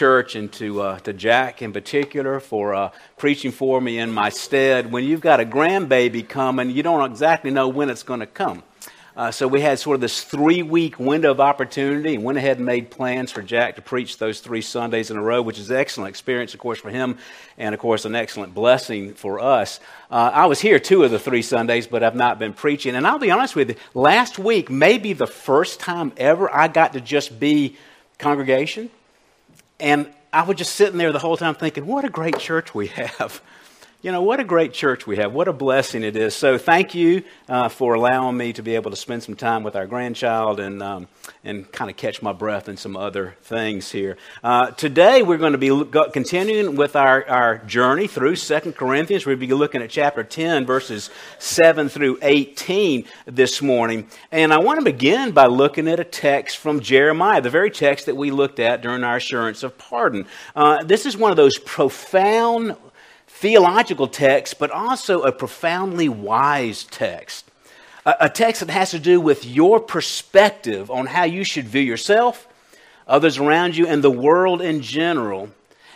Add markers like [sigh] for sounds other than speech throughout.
church and to, uh, to Jack in particular for uh, preaching for me in my stead. When you've got a grandbaby coming, you don't exactly know when it's going to come. Uh, so we had sort of this three week window of opportunity and went ahead and made plans for Jack to preach those three Sundays in a row, which is an excellent experience, of course, for him and, of course, an excellent blessing for us. Uh, I was here two of the three Sundays, but I've not been preaching. And I'll be honest with you, last week, maybe the first time ever I got to just be congregation. And I was just sitting there the whole time thinking, what a great church we have. You know, what a great church we have. What a blessing it is. So, thank you uh, for allowing me to be able to spend some time with our grandchild and, um, and kind of catch my breath and some other things here. Uh, today, we're going to be continuing with our, our journey through Second Corinthians. We'll be looking at chapter 10, verses 7 through 18 this morning. And I want to begin by looking at a text from Jeremiah, the very text that we looked at during our assurance of pardon. Uh, this is one of those profound theological text, but also a profoundly wise text. A, a, text that has to do with your perspective on how you should view yourself, others around you, and the world in general.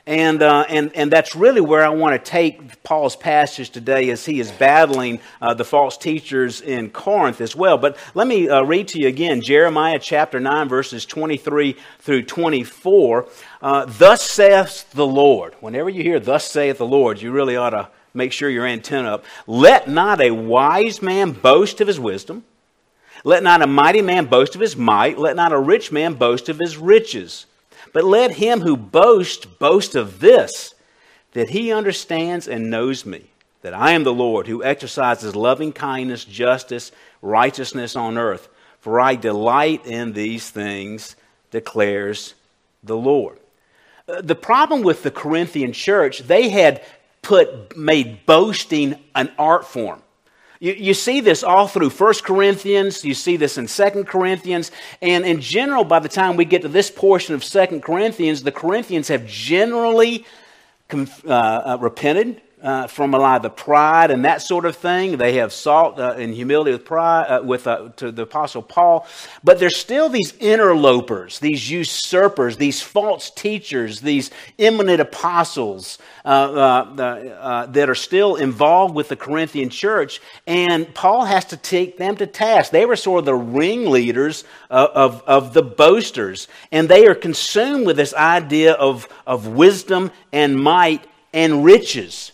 And, uh, and, and that's really where I want to take Paul's passage today as he is battling uh, the false teachers in Corinth as well. But let me uh, read to you again Jeremiah chapter 9, verses 23 through 24. Uh, Thus saith the Lord. Whenever you hear, Thus saith the Lord, you really ought to make sure your antenna up. Let not a wise man boast of his wisdom. Let not a mighty man boast of his might. Let not a rich man boast of his riches but let him who boasts boast of this, that he understands and knows me, that I am the Lord who exercises loving kindness, justice, righteousness on earth. For I delight in these things, declares the Lord. Uh, the problem with the Corinthian church, they had put made boasting an art form. You, you see this all through 1 Corinthians, you see this in 2 Corinthians, and in general, by the time we get to this portion of 2 Corinthians, the Corinthians have generally uh, uh, repented uh, from a lot of the pride and that sort of thing. They have sought uh, in humility with pride uh, with uh, to the apostle Paul, but there's still these interlopers, these usurpers, these false teachers, these eminent apostles uh, uh, that are still involved with the Corinthian church, and Paul has to take them to task. They were sort of the ringleaders of, of, of the boasters, and they are consumed with this idea of, of wisdom and might and riches.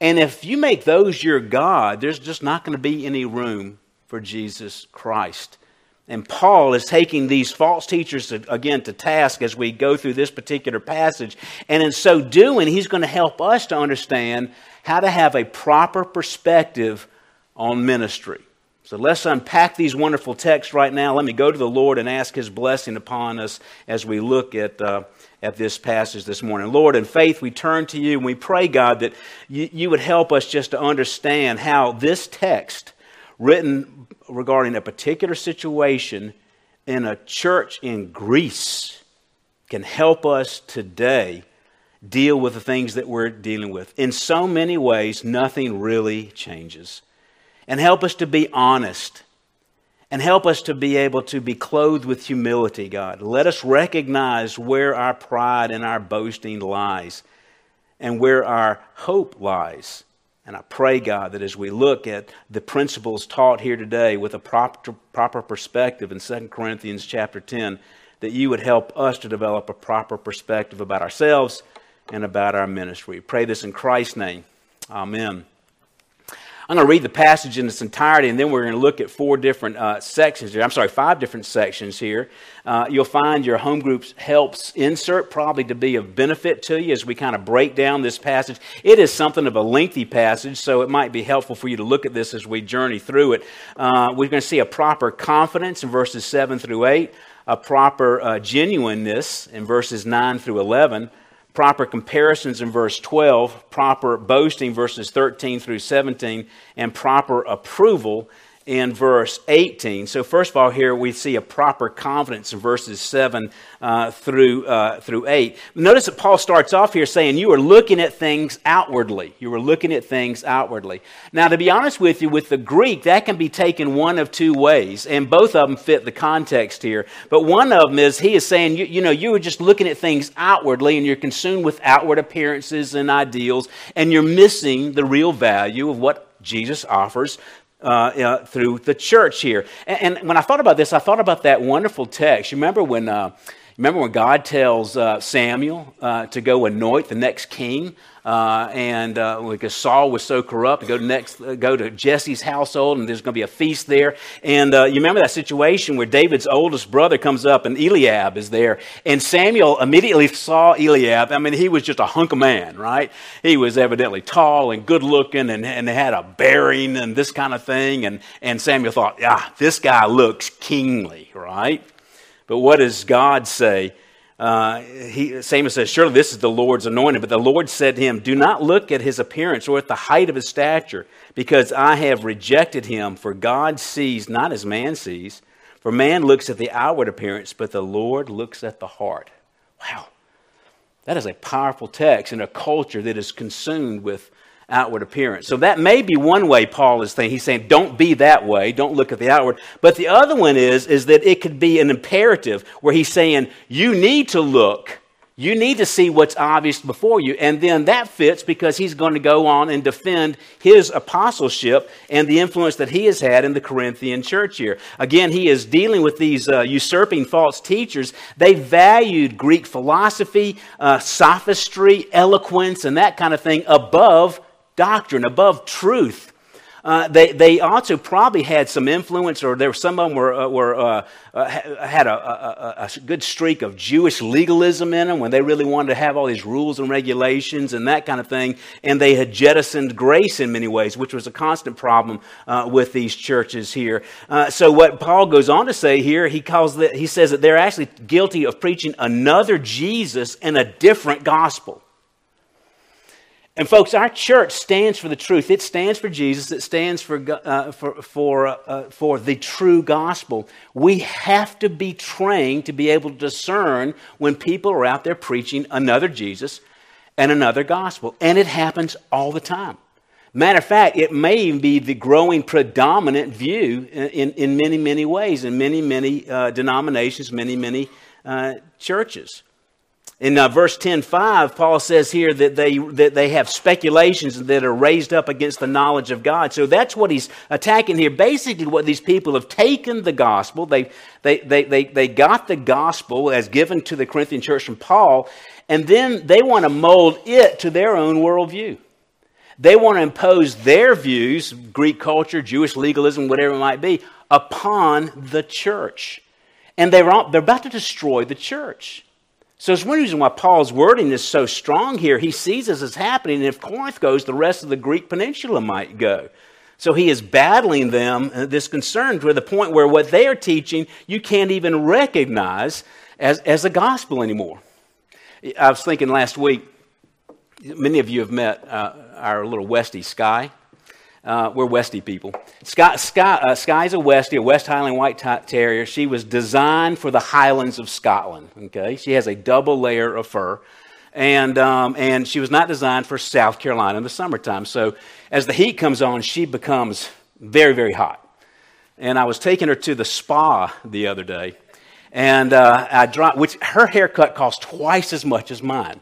And if you make those your God, there's just not going to be any room for Jesus Christ. And Paul is taking these false teachers again to task as we go through this particular passage. And in so doing, he's going to help us to understand how to have a proper perspective on ministry. So let's unpack these wonderful texts right now. Let me go to the Lord and ask his blessing upon us as we look at. Uh, at this passage this morning. Lord, in faith, we turn to you and we pray, God, that you, you would help us just to understand how this text, written regarding a particular situation in a church in Greece, can help us today deal with the things that we're dealing with. In so many ways, nothing really changes. And help us to be honest and help us to be able to be clothed with humility, God. Let us recognize where our pride and our boasting lies and where our hope lies. And I pray, God, that as we look at the principles taught here today with a proper, proper perspective in 2 Corinthians chapter 10, that you would help us to develop a proper perspective about ourselves and about our ministry. We pray this in Christ's name. Amen. I'm going to read the passage in its entirety, and then we're going to look at four different uh, sections here. I'm sorry, five different sections here. Uh, you'll find your home groups helps insert probably to be of benefit to you as we kind of break down this passage. It is something of a lengthy passage, so it might be helpful for you to look at this as we journey through it. Uh, we're going to see a proper confidence in verses 7 through 8, a proper uh, genuineness in verses 9 through 11 proper comparisons in verse 12, proper boasting verses 13 through 17, and proper approval in verse 18. So, first of all, here we see a proper confidence in verses 7 uh, through, uh, through 8. Notice that Paul starts off here saying, You are looking at things outwardly. You are looking at things outwardly. Now, to be honest with you, with the Greek, that can be taken one of two ways, and both of them fit the context here. But one of them is he is saying, You, you know, you are just looking at things outwardly, and you're consumed with outward appearances and ideals, and you're missing the real value of what Jesus offers uh, uh, through the church here. And, and, when I thought about this, I thought about that wonderful text. You remember when, uh, remember when God tells uh, Samuel uh, to go anoint the next king? Uh, and uh, because Saul was so corrupt, go to next, uh, go to Jesse's household, and there's going to be a feast there. And uh, you remember that situation where David's oldest brother comes up, and Eliab is there, and Samuel immediately saw Eliab. I mean, he was just a hunk of man, right? He was evidently tall and good looking, and, and had a bearing and this kind of thing. And and Samuel thought, yeah, this guy looks kingly, right? But what does God say? Uh, he, Samuel says, Surely this is the Lord's anointed. But the Lord said to him, Do not look at his appearance or at the height of his stature, because I have rejected him. For God sees not as man sees. For man looks at the outward appearance, but the Lord looks at the heart. Wow. That is a powerful text in a culture that is consumed with outward appearance. So that may be one way Paul is saying. He's saying, don't be that way. Don't look at the outward. But the other one is, is that it could be an imperative where he's saying, you need to look. You need to see what's obvious before you. And then that fits because he's going to go on and defend his apostleship and the influence that he has had in the Corinthian church here. Again, he is dealing with these uh, usurping false teachers. They valued Greek philosophy, uh, sophistry, eloquence, and that kind of thing above doctrine, above truth. Uh, they, they also probably had some influence, or there were some of them were, uh, were uh, uh had a, a, a, good streak of Jewish legalism in them when they really wanted to have all these rules and regulations and that kind of thing. And they had jettisoned grace in many ways, which was a constant problem uh, with these churches here. Uh, so what Paul goes on to say here, he calls that he says that they're actually guilty of preaching another Jesus and a different gospel. And folks, our church stands for the truth. It stands for Jesus. It stands for, uh, for, for, uh, for the true gospel. We have to be trained to be able to discern when people are out there preaching another Jesus and another gospel. And it happens all the time. Matter of fact, it may even be the growing predominant view in, in many, many ways, in many, many uh, denominations, many, many uh, churches. In uh, verse 10.5, Paul says here that they, that they have speculations that are raised up against the knowledge of God. So that's what he's attacking here. Basically, what these people have taken the gospel, they, they, they, they, they got the gospel as given to the Corinthian church from Paul, and then they want to mold it to their own worldview. They want to impose their views, Greek culture, Jewish legalism, whatever it might be, upon the church. And they're, they're about to destroy the church. So it's one reason why Paul's wording is so strong here. He sees this as happening, and if Corinth goes, the rest of the Greek peninsula might go. So he is battling them, uh, this concern, to the point where what they are teaching you can't even recognize as, as a gospel anymore. I was thinking last week, many of you have met uh, our little Westie Sky. Uh, we're Westie people. Sky, Sky, uh, Sky's a Westie, a West Highland White Terrier. She was designed for the Highlands of Scotland. Okay, she has a double layer of fur, and um, and she was not designed for South Carolina in the summertime. So as the heat comes on, she becomes very very hot. And I was taking her to the spa the other day, and uh, I dropped, which her haircut cost twice as much as mine.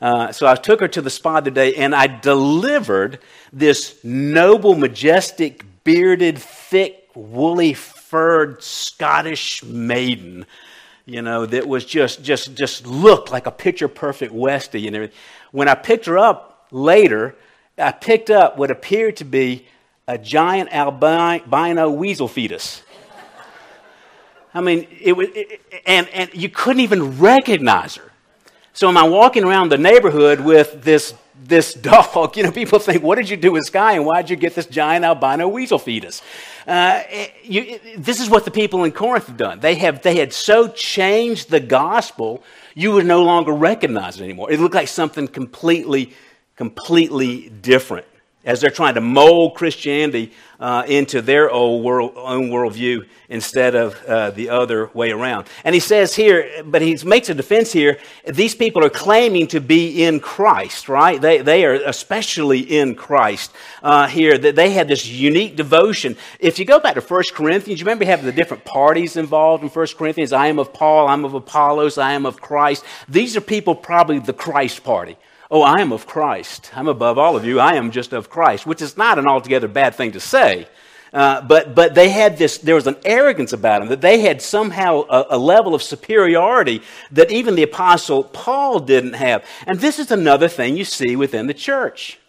Uh, so I took her to the spa today and I delivered this noble, majestic, bearded, thick, woolly furred Scottish maiden, you know, that was just, just, just looked like a picture perfect Westie and everything. When I picked her up later, I picked up what appeared to be a giant albino weasel fetus. I mean, it was, it, and, and you couldn't even recognize her. So am I walking around the neighborhood with this, this [laughs] dog? You know, people think, what did you do with Sky and why did you get this giant albino weasel fetus? Uh, you, this is what the people in Corinth have done. They, have, they had so changed the gospel, you would no longer recognize it anymore. It looked like something completely, completely different. As they're trying to mold Christianity uh, into their own, world, own worldview instead of uh, the other way around. And he says here, but he makes a defense here, these people are claiming to be in Christ, right? They, they are especially in Christ uh, here. That they had this unique devotion. If you go back to 1 Corinthians, you remember having the different parties involved in 1 Corinthians? I am of Paul, I'm of Apollos, I am of Christ. These are people probably the Christ party. Oh, I am of Christ. I'm above all of you. I am just of Christ, which is not an altogether bad thing to say. Uh, but, but they had this, there was an arrogance about them, that they had somehow a, a, level of superiority that even the Apostle Paul didn't have. And this is another thing you see within the church.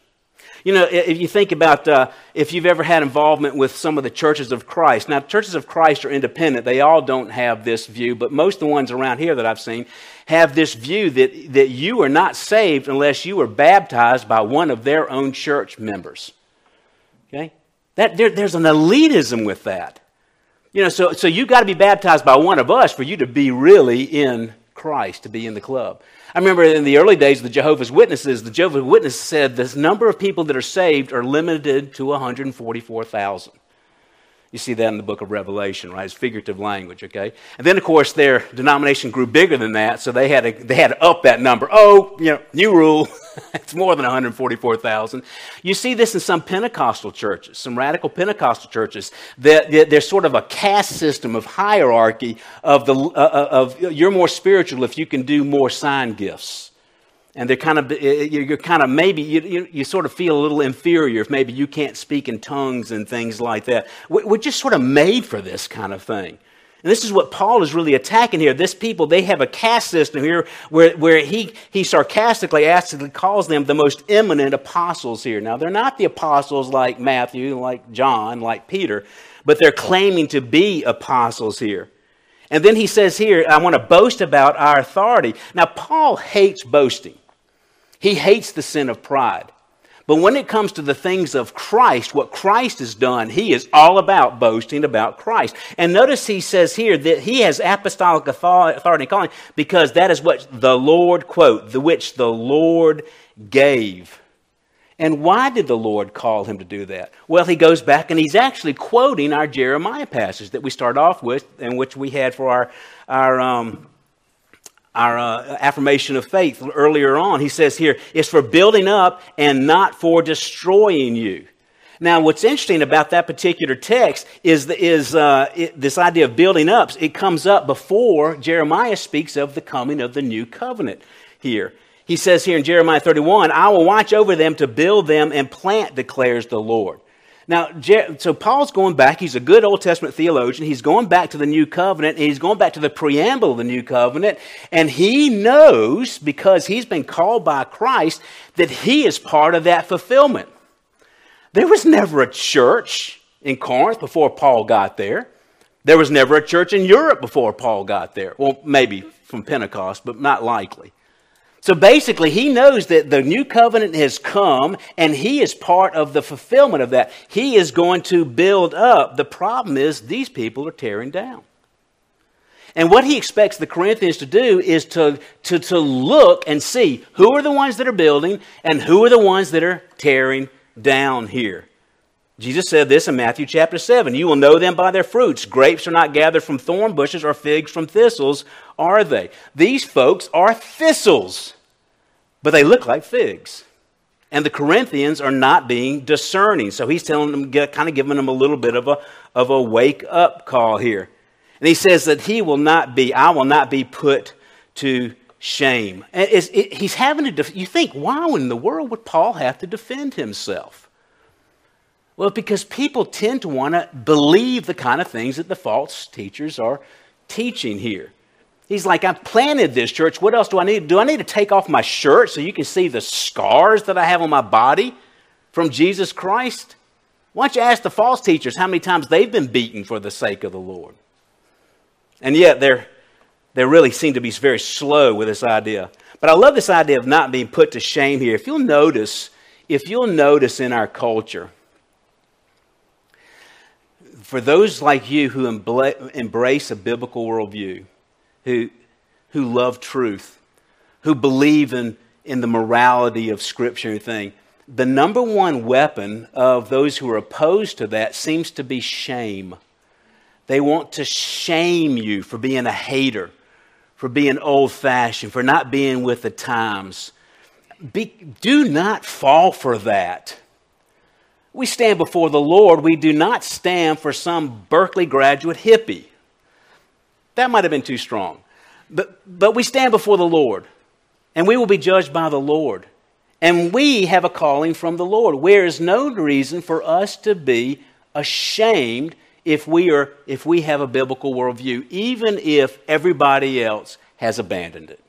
You know, if you think about uh, if you've ever had involvement with some of the churches of Christ. Now, churches of Christ are independent. They all don't have this view, but most of the ones around here that I've seen have this view that, that you are not saved unless you are baptized by one of their own church members. Okay? That, there, there's an elitism with that. You know, so, so you've got to be baptized by one of us for you to be really in Christ, to be in the club. I remember in the early days of the Jehovah's Witnesses, the Jehovah's Witnesses said this number of people that are saved are limited to 144,000. You see that in the book of Revelation, right? It's figurative language, okay? And then, of course, their denomination grew bigger than that, so they had to, they had to up that number. Oh, you know, new rule. [laughs] it's more than 144,000. You see this in some Pentecostal churches, some radical Pentecostal churches, that, there's sort of a caste system of hierarchy of, the, uh, uh of you're more spiritual if you can do more sign gifts and they're kind of you're kind of maybe you, you, sort of feel a little inferior if maybe you can't speak in tongues and things like that. We're just sort of made for this kind of thing. And this is what paul is really attacking here. This people they have a caste system here where, where he, he sarcastically actually calls them the most eminent apostles here. Now they're not the apostles like matthew like john like peter but they're claiming to be apostles here. And then he says here, I want to boast about our authority. Now, Paul hates boasting. He hates the sin of pride. But when it comes to the things of Christ, what Christ has done, he is all about boasting about Christ. And notice he says here that he has apostolic authority calling because that is what the Lord, quote, the which the Lord gave. And why did the Lord call him to do that? Well, he goes back and he's actually quoting our Jeremiah passage that we start off with and which we had for our, our um, our uh, affirmation of faith earlier on. He says here, it's for building up and not for destroying you. Now, what's interesting about that particular text is, the, is uh, it, this idea of building up. It comes up before Jeremiah speaks of the coming of the new covenant here. He says here in Jeremiah 31, I will watch over them to build them and plant, declares the Lord. Now, so Paul's going back. He's a good Old Testament theologian. He's going back to the New Covenant, and he's going back to the preamble of the New Covenant. And he knows, because he's been called by Christ, that he is part of that fulfillment. There was never a church in Corinth before Paul got there. There was never a church in Europe before Paul got there. Well, maybe from Pentecost, but not likely. So basically, he knows that the new covenant has come and he is part of the fulfillment of that. He is going to build up. The problem is, these people are tearing down. And what he expects the Corinthians to do is to, to, to look and see who are the ones that are building and who are the ones that are tearing down here. Jesus said this in Matthew chapter 7 You will know them by their fruits. Grapes are not gathered from thorn bushes, or figs from thistles, are they? These folks are thistles, but they look like figs. And the Corinthians are not being discerning. So he's telling them, kind of giving them a little bit of a, of a wake up call here. And he says that he will not be, I will not be put to shame. It, he's having to, def- you think, why in the world would Paul have to defend himself? Well, because people tend to want to believe the kind of things that the false teachers are teaching here. He's like, I planted this church. What else do I need? Do I need to take off my shirt so you can see the scars that I have on my body from Jesus Christ? Why don't you ask the false teachers how many times they've been beaten for the sake of the Lord? And yet they're, they really seem to be very slow with this idea. But I love this idea of not being put to shame here. If you'll notice, if you'll notice in our culture, for those like you who embrace a biblical worldview, who, who love truth, who believe in, in the morality of Scripture and thing, the number one weapon of those who are opposed to that seems to be shame. They want to shame you for being a hater, for being old fashioned, for not being with the times. Be, do not fall for that. We stand before the Lord. We do not stand for some Berkeley graduate hippie. That might have been too strong. But, but we stand before the Lord, and we will be judged by the Lord. And we have a calling from the Lord. There is no reason for us to be ashamed if we, are, if we have a biblical worldview, even if everybody else has abandoned it.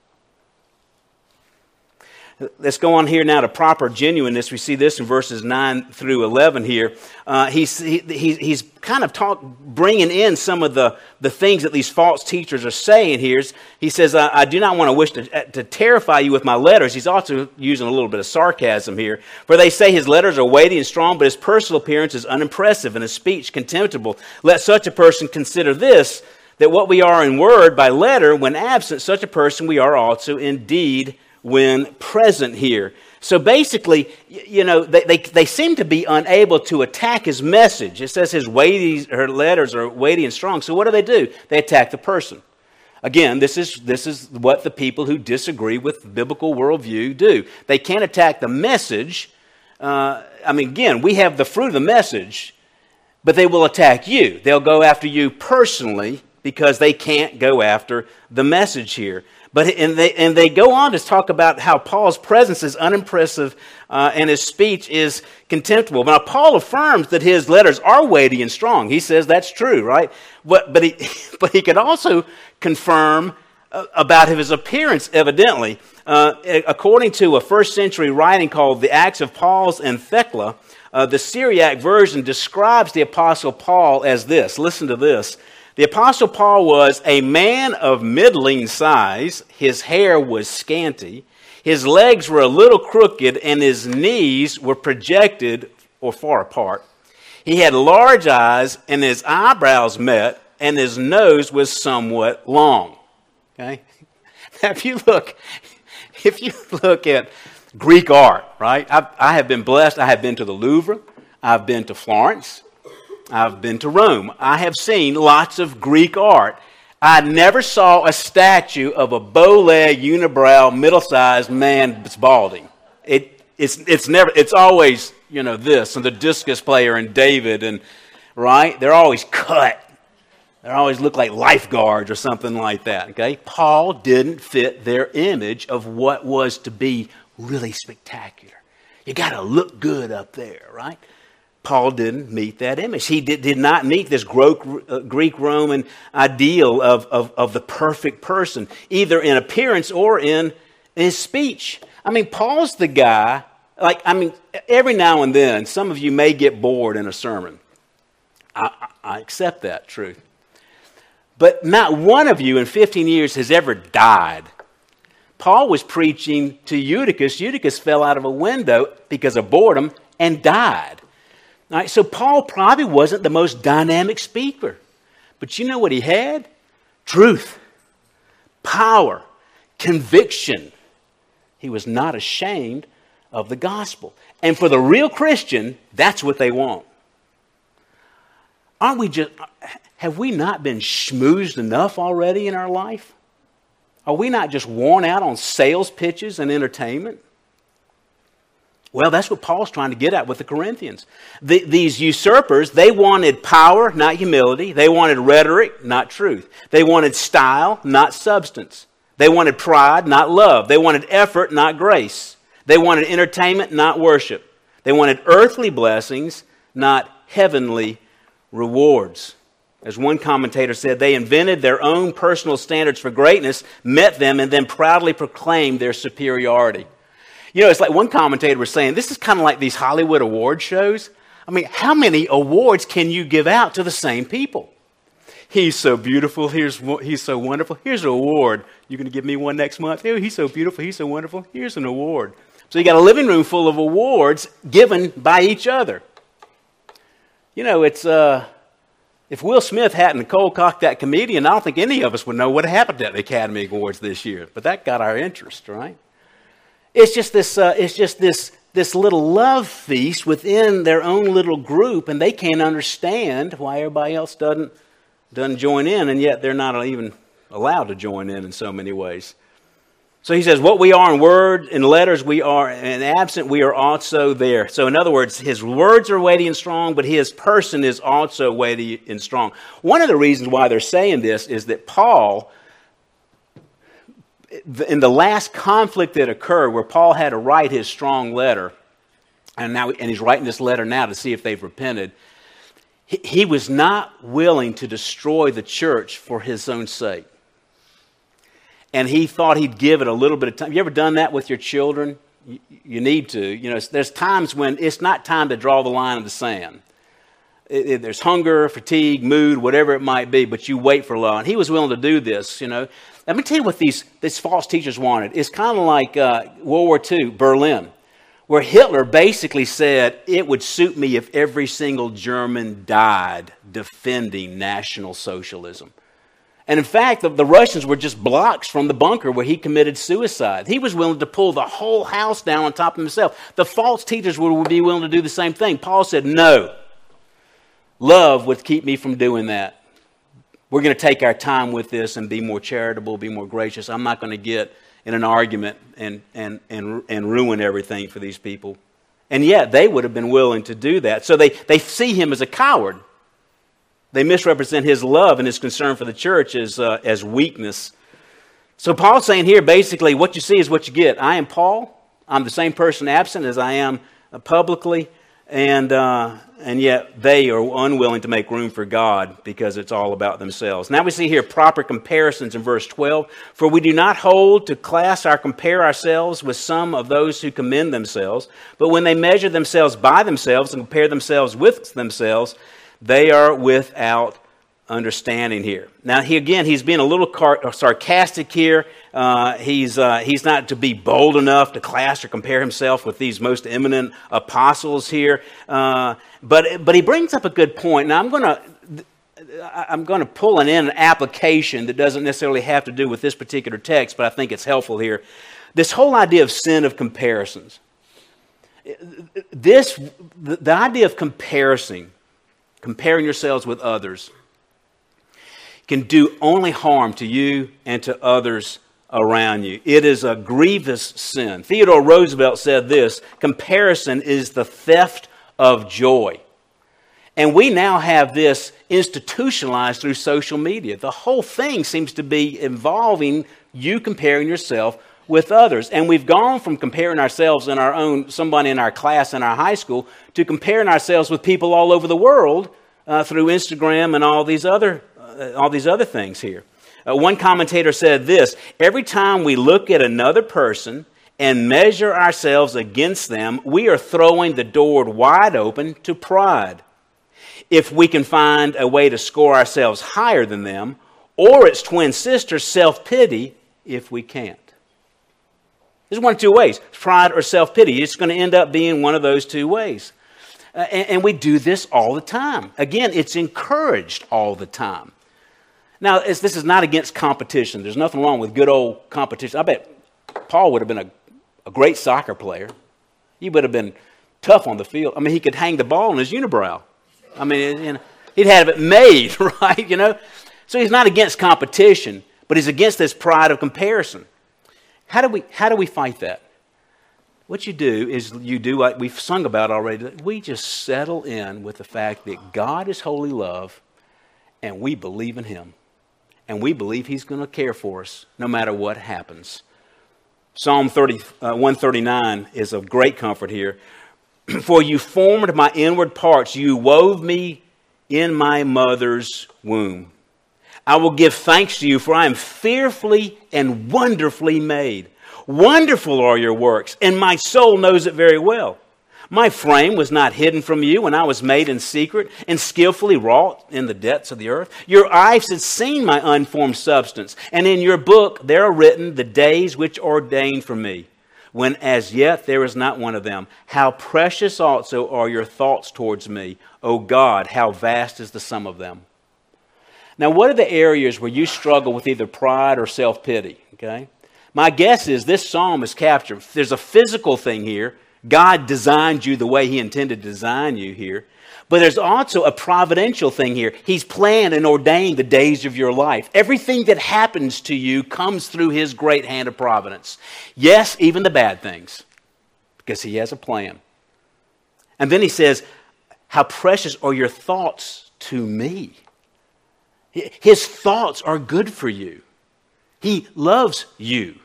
Let's go on here now to proper genuineness. We see this in verses 9 through 11 here. Uh, he's, he, he's kind of talk, bringing in some of the, the things that these false teachers are saying here. He says, I, I do not want to wish to, to terrify you with my letters. He's also using a little bit of sarcasm here. For they say his letters are weighty and strong, but his personal appearance is unimpressive and his speech contemptible. Let such a person consider this, that what we are in word by letter, when absent, such a person we are also in deed when present here. So basically, you know, they, they, they, seem to be unable to attack his message. It says his weighty, her letters are weighty and strong. So what do they do? They attack the person. Again, this is, this is what the people who disagree with biblical worldview do. They can't attack the message. Uh, I mean, again, we have the fruit of the message, but they will attack you. They'll go after you personally because they can't go after the message here. But, and, they, and they go on to talk about how Paul's presence is unimpressive uh, and his speech is contemptible. Now, Paul affirms that his letters are weighty and strong. He says that's true, right? But, but, he, [laughs] but he could also confirm uh, about his appearance, evidently. Uh, according to a first century writing called The Acts of Paul's and Thecla, uh, the Syriac version describes the Apostle Paul as this. Listen to this. The Apostle Paul was a man of middling size. His hair was scanty. His legs were a little crooked, and his knees were projected or far apart. He had large eyes, and his eyebrows met, and his nose was somewhat long. Okay? [laughs] Now, if you look, [laughs] if you look at Greek art, right? I've, I have been blessed. I have been to the Louvre. I've been to Florence. I've been to Rome. I have seen lots of Greek art. I never saw a statue of a bow legged, unibrow, middle sized man that's balding. It, it's, it's, never, it's always, you know, this and the discus player and David, and right? They're always cut. They always look like lifeguards or something like that. Okay? Paul didn't fit their image of what was to be really spectacular. You got to look good up there, right? Paul didn't meet that image. He did, did not meet this uh, Greek Roman ideal of, of, of the perfect person, either in appearance or in his speech. I mean, Paul's the guy, like, I mean, every now and then, some of you may get bored in a sermon. I, I accept that truth. But not one of you in 15 years has ever died. Paul was preaching to Eutychus. Eutychus fell out of a window because of boredom and died. So Paul probably wasn't the most dynamic speaker. But you know what he had? Truth, power, conviction. He was not ashamed of the gospel. And for the real Christian, that's what they want. Aren't we just, have we not been schmoozed enough already in our life? Are we not just worn out on sales pitches and entertainment? Well, that's what Paul's trying to get at with the Corinthians. The, these usurpers, they wanted power, not humility. They wanted rhetoric, not truth. They wanted style, not substance. They wanted pride, not love. They wanted effort, not grace. They wanted entertainment, not worship. They wanted earthly blessings, not heavenly rewards. As one commentator said, they invented their own personal standards for greatness, met them, and then proudly proclaimed their superiority. You know, it's like one commentator was saying, this is kind of like these Hollywood award shows. I mean, how many awards can you give out to the same people? He's so beautiful. Here's, he's so wonderful. Here's an award. You're going to give me one next month? Oh, he's so beautiful. He's so wonderful. Here's an award. So you got a living room full of awards given by each other. You know, it's, uh, if Will Smith hadn't cold cocked that comedian, I don't think any of us would know what happened at the Academy Awards this year. But that got our interest, right? It's just this, uh, it's just this this little love feast within their own little group, and they can't understand why everybody else doesn't, doesn't join in, and yet they're not even allowed to join in in so many ways. So he says, What we are in word, in letters, we are, and absent, we are also there. So, in other words, his words are weighty and strong, but his person is also weighty and strong. One of the reasons why they're saying this is that Paul, in the last conflict that occurred, where Paul had to write his strong letter, and now and he's writing this letter now to see if they've repented, he, he was not willing to destroy the church for his own sake and he thought he'd give it a little bit of time. You ever done that with your children? You, you need to. You know, there's times when it's not time to draw the line in the sand. It, it, there's hunger, fatigue, mood, whatever it might be, but you wait for a while. And he was willing to do this, you know. Let me tell you what these, these false teachers wanted. It's kind of like uh, World War II, Berlin, where Hitler basically said, It would suit me if every single German died defending National Socialism. And in fact, the, the, Russians were just blocks from the bunker where he committed suicide. He was willing to pull the whole house down on top of himself. The false teachers would, would be willing to do the same thing. Paul said, No. Love would keep me from doing that. We're going to take our time with this and be more charitable, be more gracious. I'm not going to get in an argument and, and, and, and ruin everything for these people. And yet, they would have been willing to do that. So they, they see him as a coward. They misrepresent his love and his concern for the church as, uh, as weakness. So Paul's saying here basically, what you see is what you get. I am Paul. I'm the same person absent as I am uh, publicly, and, uh, and yet they are unwilling to make room for God because it's all about themselves. Now we see here proper comparisons in verse 12. For we do not hold to class or compare ourselves with some of those who commend themselves, but when they measure themselves by themselves and compare themselves with themselves, they are without understanding here. Now, he again, he's being a little uh, sarcastic here. Uh, he's, uh, he's not to be bold enough to class or compare himself with these most eminent apostles here. Uh, but, but he brings up a good point. Now, I'm going to. I'm going to pull in an application that doesn't necessarily have to do with this particular text, but I think it's helpful here. This whole idea of sin of comparisons. This, the idea of comparison comparing yourselves with others, can do only harm to you and to others around you. It is a grievous sin. Theodore Roosevelt said this comparison is the theft of joy. And we now have this institutionalized through social media. The whole thing seems to be involving you comparing yourself with others. And we've gone from comparing ourselves in our own, somebody in our class in our high school, to comparing ourselves with people all over the world uh, through Instagram and all these other, uh, all these other things here. Uh, one commentator said this every time we look at another person and measure ourselves against them, we are throwing the door wide open to pride. If we can find a way to score ourselves higher than them, or its twin sister, self pity, if we can't. There's one of two ways pride or self pity. It's going to end up being one of those two ways. Uh, and, and we do this all the time. Again, it's encouraged all the time. Now, this is not against competition. There's nothing wrong with good old competition. I bet Paul would have been a, a great soccer player. He would have been tough on the field. I mean, he could hang the ball in his unibrow. I mean, you know, he'd have it [laughs] made, right? You know? So he's not against competition, but he's against this pride of comparison. How do we, how do we fight that? What you do is you do what we've sung about already. We just settle in with the fact that God is holy love and we believe in Him. And we believe He's going to care for us no matter what happens. Psalm 30, uh, 139 is of great comfort here. [clears throat] For you formed my inward parts, you wove me in my mother's womb. I will give thanks to you, for I am fearfully and wonderfully made. Wonderful are your works, and my soul knows it very well. My frame was not hidden from you when I was made in secret and skillfully wrought in the depths of the earth. Your eyes had seen my unformed substance, and in your book there are written the days which ordained for me, when as yet there is not one of them. How precious also are your thoughts towards me, O God, how vast is the sum of them. Now, what are the areas where you struggle with either pride or self pity? Okay? My guess is this psalm is captured. There's a physical thing here, God designed you the way He intended to design you here. But there's also a providential thing here. He's planned and ordained the days of your life. Everything that happens to you comes through His great hand of providence. Yes, even the bad things, because He has a plan. And then He says, How precious are your thoughts to me? His thoughts are good for you. He loves you.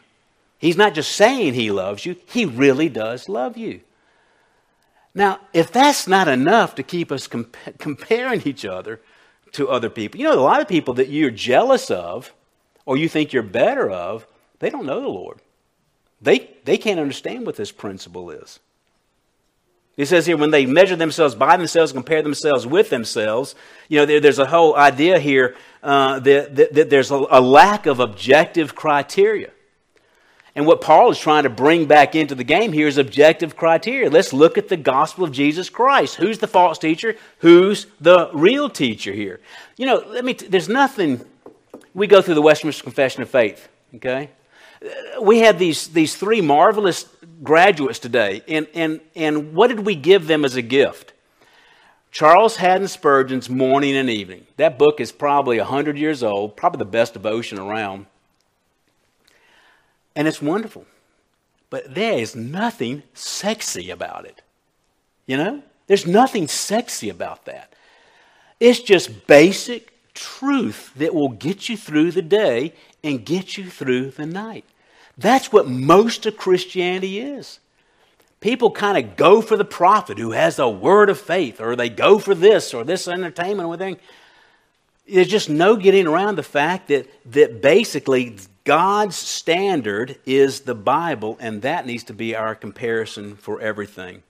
He's not just saying He loves you, He really does love you. Now, if that's not enough to keep us comp- comparing each other to other people, you know, a lot of people that you're jealous of or you think you're better of, they don't know the Lord. They, they can't understand what this principle is. He says here, when they measure themselves by themselves, compare themselves with themselves, you know, there, there's a whole idea here uh, that, that, that, there's a, a lack of objective criteria. And what Paul is trying to bring back into the game here is objective criteria. Let's look at the gospel of Jesus Christ. Who's the false teacher? Who's the real teacher here? You know, let me, t- there's nothing, we go through the Westminster Confession of Faith, okay? We had these, these three marvelous graduates today, and, and, and what did we give them as a gift? Charles Haddon Spurgeon's Morning and Evening. That book is probably 100 years old, probably the best devotion around. And it's wonderful. But there is nothing sexy about it. You know? There's nothing sexy about that. It's just basic truth that will get you through the day and get you through the night. That's what most of Christianity is. People kind of go for the prophet who has a word of faith, or they go for this or this entertainment or anything. There's just no getting around the fact that, that basically God's standard is the Bible, and that needs to be our comparison for everything.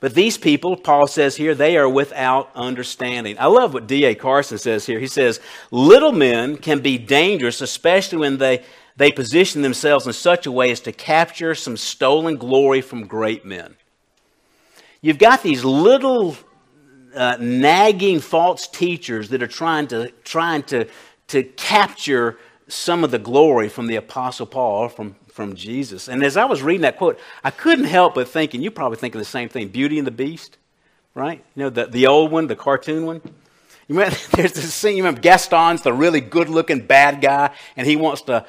But these people, Paul says here, they are without understanding. I love what D.A. Carson says here. He says, Little men can be dangerous, especially when they, they position themselves in such a way as to capture some stolen glory from great men. You've got these little uh, nagging false teachers that are trying to, trying to, to capture some of the glory from the Apostle Paul, from, from Jesus. And as I was reading that quote, I couldn't help but thinking, you probably think of the same thing Beauty and the Beast, right? You know, the, the old one, the cartoon one. You remember, [laughs] there's this scene, you remember Gaston's the really good looking bad guy, and he wants to.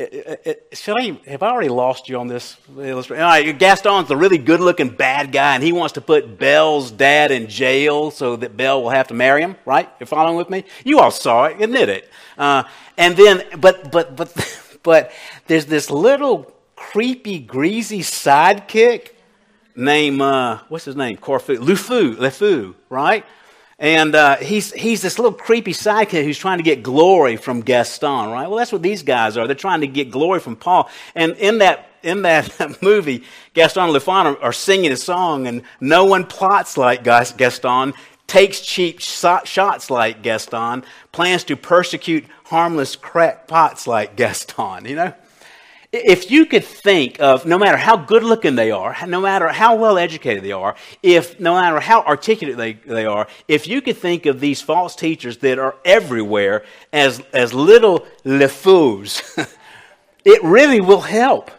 It, it, should I, have I already lost you on this? All right, Gaston's the really good looking bad guy, and he wants to put Belle's dad in jail so that Belle will have to marry him, right? You're following with me? You all saw it, admit it. Uh, and then, but, but, but, [laughs] but there's this little creepy, greasy sidekick named, uh, what's his name? Corfu, Lufu, Lefu, right? And uh, he's, he's this little creepy sidekick who's trying to get glory from Gaston, right? Well, that's what these guys are. They're trying to get glory from Paul. And in that, in that [laughs] movie, Gaston and Lufon are, are singing a song, and no one plots like Gaston takes cheap shots like Gaston, plans to persecute harmless crackpots like Gaston, you know? If you could think of, no matter how good looking they are, no matter how well educated they are, if no matter how articulate they, they are, if you could think of these false teachers that are everywhere as, as little lefous, [laughs] it really will help.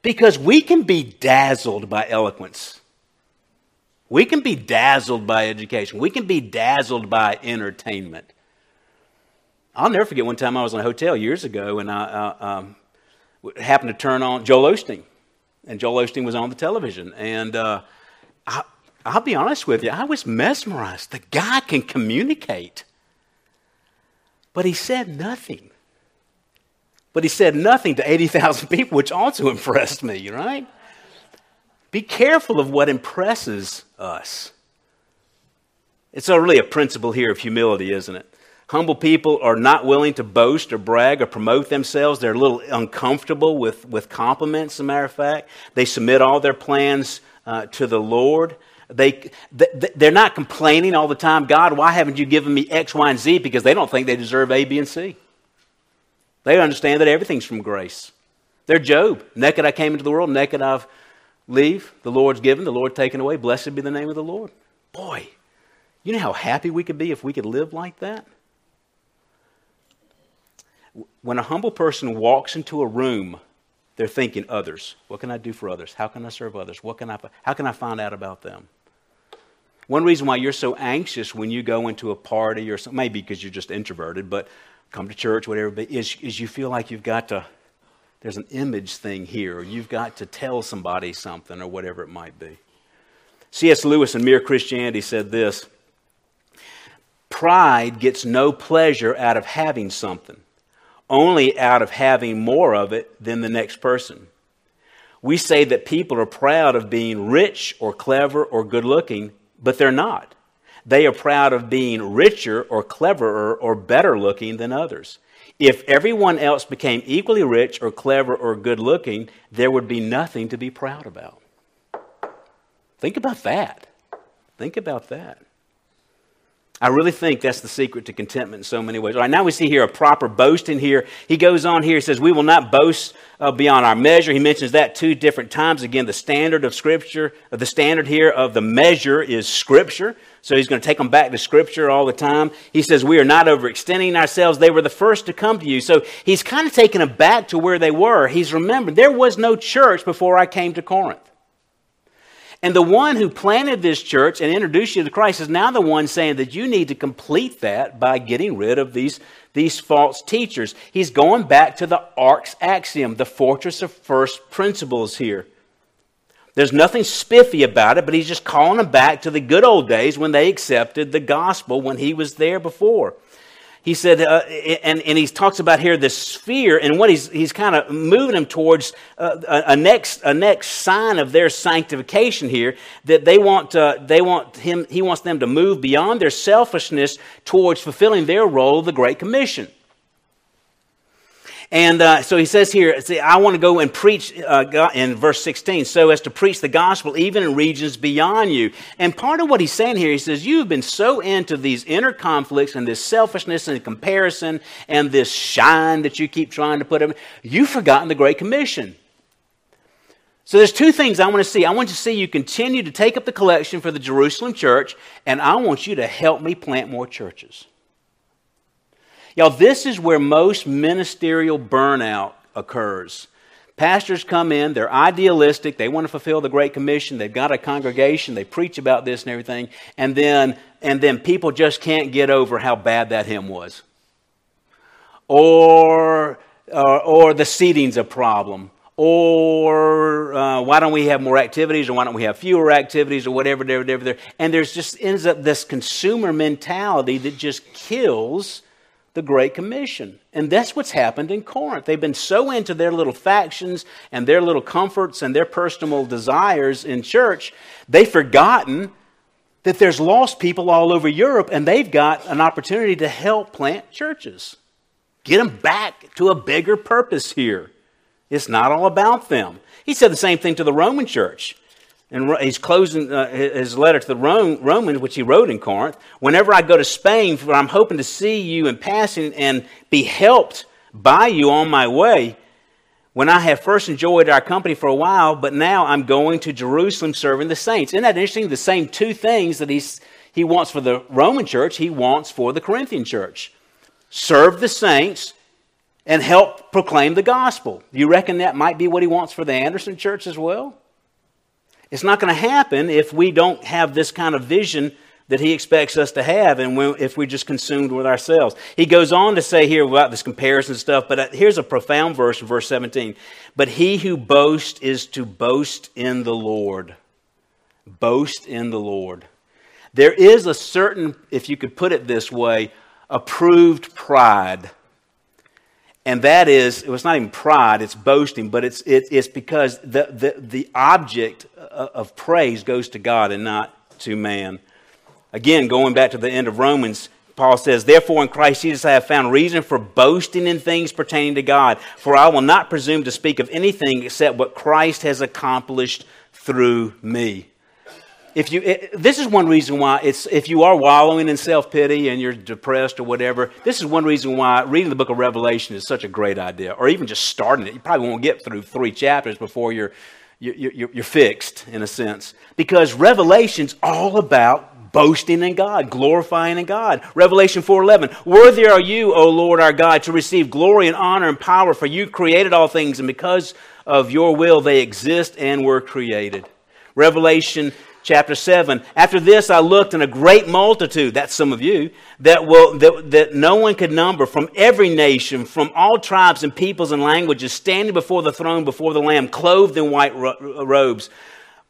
Because we can be dazzled by eloquence. We can be dazzled by education. We can be dazzled by entertainment. I'll never forget one time I was in a hotel years ago and I uh, um, happened to turn on Joel Osteen. And Joel Osteen was on the television. And uh, I, I'll be honest with you, I was mesmerized. The guy can communicate. But he said nothing. But he said nothing to 80,000 people, which also [laughs] impressed me, right? Be careful of what impresses us. It's really a principle here of humility, isn't it? Humble people are not willing to boast or brag or promote themselves. They're a little uncomfortable with, with compliments, as a matter of fact. They submit all their plans uh, to the Lord. They, they're not complaining all the time, God, why haven't you given me X, Y, and Z? Because they don't think they deserve A, B, and C. They understand that everything's from grace. They're Job. Naked I came into the world, naked I've leave. The Lord's given, the Lord taken away. Blessed be the name of the Lord. Boy, you know how happy we could be if we could live like that? When a humble person walks into a room They're thinking others. What can I do for others? How can I serve others? What can I, how can I find out about them? One reason why you're so anxious when you go into a party or something, maybe because you're just introverted, but come to church, whatever, but is, is you feel like you've got to, there's an image thing here, or you've got to tell somebody something, or whatever it might be. C.S. Lewis in Mere Christianity said this Pride gets no pleasure out of having something, only out of having more of it than the next person. We say that people are proud of being rich or clever or good looking, but they're not. They are proud of being richer or cleverer or better looking than others. If everyone else became equally rich or clever or good looking, there would be nothing to be proud about. Think about that. Think about that. I really think that's the secret to contentment in so many ways. All right, now we see here a proper boasting here. He goes on here, he says, We will not boast uh, beyond our measure. He mentions that two different times. Again, the standard of Scripture, uh, the standard here of the measure is Scripture. So he's going to take them back to Scripture all the time. He says, We are not overextending ourselves. They were the first to come to you. So he's kind of taking them back to where they were. He's remembered there was no church before I came to Corinth. And the one who planted this church and introduced you to Christ is now the one saying that you need to complete that by getting rid of these, these false teachers. He's going back to the Ark's axiom, the fortress of first principles here. There's nothing spiffy about it, but he's just calling them back to the good old days when they accepted the gospel when he was there before he said, uh, and, and he talks about here this sphere, and what he's, he's kind of moving them towards uh, a, a, next, a next sign of their sanctification here, that they want, uh, they want him, he wants them to move beyond their selfishness towards fulfilling their role of the Great Commission. And uh, so he says here, see, I want to go and preach uh, in verse 16, so as to preach the gospel even in regions beyond you. And part of what he's saying here, he says, You've been so into these inner conflicts and this selfishness and comparison and this shine that you keep trying to put up, you've forgotten the Great Commission. So there's two things I want to see. I want to see you continue to take up the collection for the Jerusalem church, and I want you to help me plant more churches. Y'all, this is where most ministerial burnout occurs. Pastors come in, they're idealistic, they want to fulfill the Great Commission, they've got a congregation, they preach about this and everything, and then, and then people just can't get over how bad that hymn was. Or, or, or the seating's a problem. Or uh, why don't we have more activities, or why don't we have fewer activities, or whatever, whatever, whatever. And there's just ends up this consumer mentality that just kills the Great Commission. And that's what's happened in Corinth. They've been so into their little factions and their little comforts and their personal desires in church, they've forgotten that there's lost people all over Europe and they've got an opportunity to help plant churches. Get them back to a bigger purpose here. It's not all about them. He said the same thing to the Roman church and he's closing uh, his letter to the Romans, which he wrote in Corinth. Whenever I go to Spain, for I'm hoping to see you in passing and be helped by you on my way. When I have first enjoyed our company for a while, but now I'm going to Jerusalem serving the saints. Isn't that interesting? The same two things that he's, he wants for the Roman church, he wants for the Corinthian church serve the saints and help proclaim the gospel. You reckon that might be what he wants for the Anderson church as well? It's not going to happen if we don't have this kind of vision that he expects us to have and if we're just consumed with ourselves. He goes on to say here about this comparison stuff, but uh, here's a profound verse verse 17. But he who boasts is to boast in the Lord. Boast in the Lord. There is a certain, if you could put it this way, approved pride and that is it was not even pride it's boasting but it's, it, it's because the, the, the object of praise goes to god and not to man. Again going back to the end of romans paul says therefore in christ jesus i have found reason for boasting in things pertaining to god. For i will not presume to speak of anything except what christ has accomplished through me. If you, it, this is one reason why it's, if you are wallowing in self pity and you're depressed or whatever, this is one reason why reading the book of Revelation is such a great idea, or even just starting it. You probably won't get through three chapters before you're, you're, you're fixed, in a sense. Because Revelation's all about boasting in God, glorifying in God. Revelation 4:11, "Worthy are you, O Lord our God, to receive glory and honor and power, for you created all things, and because of your will they exist and were created. Revelation chapter 7. After this I looked, and a great multitude, that's some of you, that, will, that, that no one could number, from every nation, from all tribes and peoples and languages, standing before the throne, before the Lamb, clothed in white ro- uh, robes,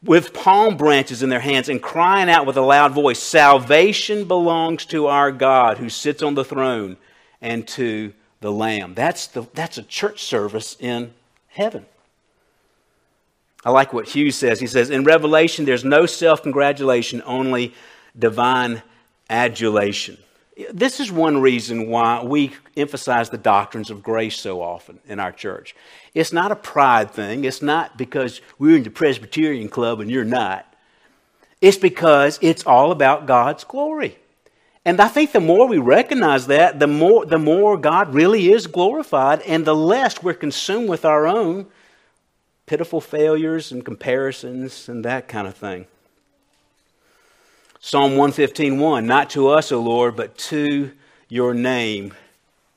with palm branches in their hands, and crying out with a loud voice Salvation belongs to our God who sits on the throne and to the Lamb. That's, the, that's a church service in heaven. I like what Hughes says. He says, In Revelation, there's no self congratulation, only divine adulation. This is one reason why we emphasize the doctrines of grace so often in our church. It's not a pride thing, it's not because we're in the Presbyterian club and you're not. It's because it's all about God's glory. And I think the more we recognize that, the more, the more God really is glorified, and the less we're consumed with our own pitiful failures and comparisons and that kind of thing. Psalm 115:1 Not to us, O Lord, but to your name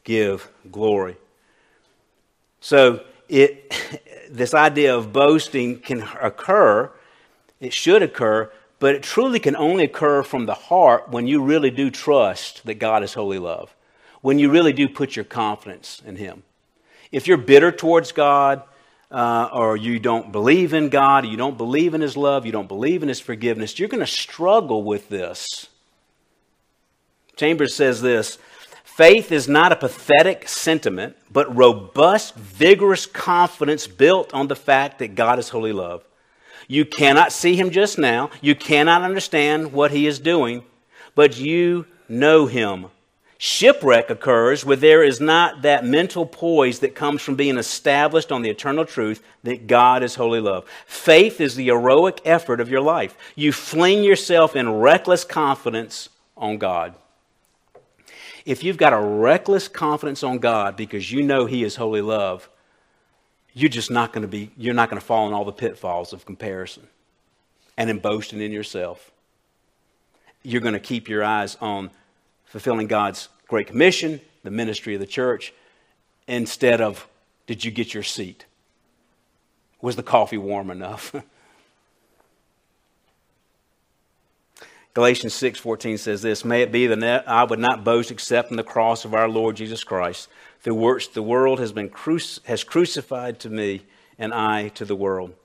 give glory. So it [laughs] this idea of boasting can occur, it should occur, but it truly can only occur from the heart when you really do trust that God is holy love. When you really do put your confidence in him. If you're bitter towards God, uh, or you don't believe in God, you don't believe in His love, you don't believe in His forgiveness, you're going to struggle with this. Chambers says this faith is not a pathetic sentiment, but robust, vigorous confidence built on the fact that God is holy love. You cannot see Him just now, you cannot understand what He is doing, but you know Him Shipwreck occurs where there is not that mental poise that comes from being established on the eternal truth that God is holy love. Faith is the heroic effort of your life. You fling yourself in reckless confidence on God. If you've got a reckless confidence on God because you know He is holy love, you're just not going to be, you're not going to fall in all the pitfalls of comparison and in boasting in yourself. You're going to keep your eyes on fulfilling God's Great Commission, the ministry of the church, instead of did you get your seat? Was the coffee warm enough? [laughs] Galatians 6:14 says this, "May it be that I would not boast except in the cross of our Lord Jesus Christ, through which the world has been cruci- has crucified to me and I to the world."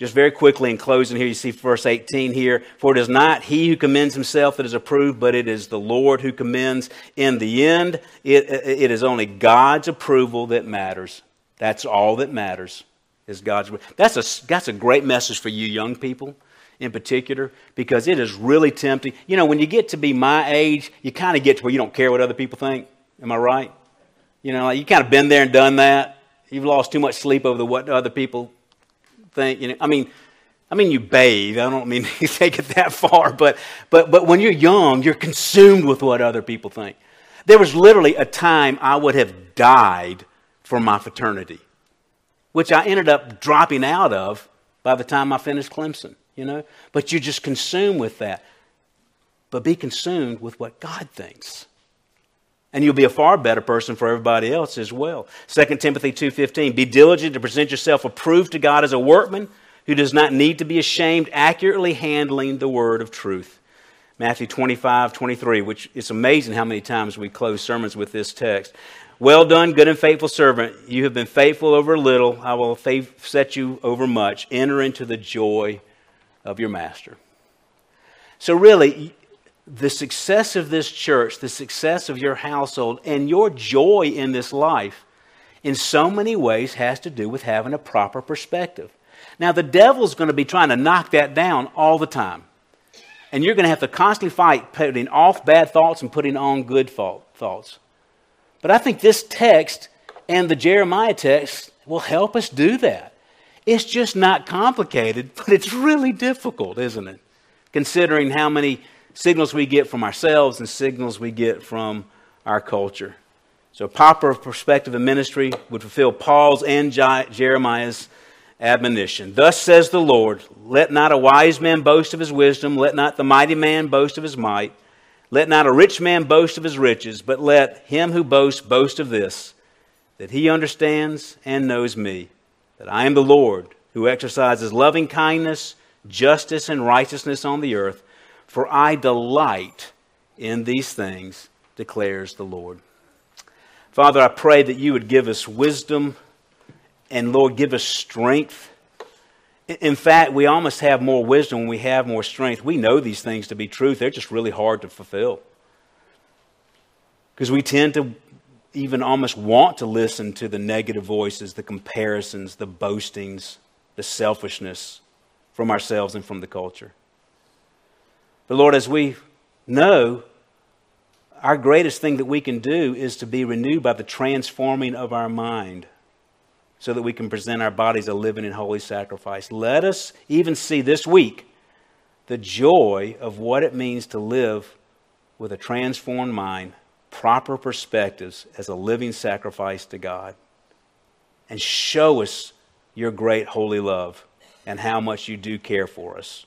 Just very quickly in closing here, you see verse 18 here. For it is not he who commends himself that is approved, but it is the Lord who commends. In the end, it, it is only God's approval that matters. That's all that matters is God's. That's a, that's a great message for you young people in particular because it is really tempting. You know, when you get to be my age, you kind of get to where you don't care what other people think. Am I right? You know, you kind of been there and done that. You've lost too much sleep over the, what other people think. You know, I mean, I mean, you bathe. I don't mean [laughs] you take it that far, but, but, but when you're young, you're consumed with what other people think. There was literally a time I would have died for my fraternity, which I ended up dropping out of by the time I finished Clemson, you know? But you're just consumed with that. But be consumed with what God thinks and you'll be a far better person for everybody else as well. 2 timothy 2.15 be diligent to present yourself approved to god as a workman who does not need to be ashamed accurately handling the word of truth. Matthew 25 23 which it's amazing how many times we close sermons with this text. Well done good and faithful servant. You have been faithful over little. I will set you over much. Enter into the joy of your master. So really the success of this church, the success of your household, and your joy in this life, in so many ways, has to do with having a proper perspective. Now, the devil's going to be trying to knock that down all the time. And you're going to have to constantly fight putting off bad thoughts and putting on good thoughts. But I think this text and the Jeremiah text will help us do that. It's just not complicated, [laughs] but it's really difficult, isn't it? Considering how many signals we get from ourselves and signals we get from our culture. So, a proper perspective of ministry would fulfill Paul's and Jeremiah's admonition. Thus says the Lord Let not a wise man boast of his wisdom, let not the mighty man boast of his might, let not a rich man boast of his riches, but let him who boasts boast of this, that he understands and knows me, that I am the Lord who exercises loving kindness, justice, and righteousness on the earth, for I delight in these things, declares the Lord. Father, I pray that you would give us wisdom and, Lord, give us strength. In fact, we almost have more wisdom when we have more strength. We know these things to be truth, they're just really hard to fulfill. Because we tend to even almost want to listen to the negative voices, the comparisons, the boastings, the selfishness from ourselves and from the culture. But Lord, as we know, our greatest thing that we can do is to be renewed by the transforming of our mind so that we can present our bodies a living and holy sacrifice. Let us even see this week the joy of what it means to live with a transformed mind, proper perspectives as a living sacrifice to God. And show us your great holy love and how much you do care for us.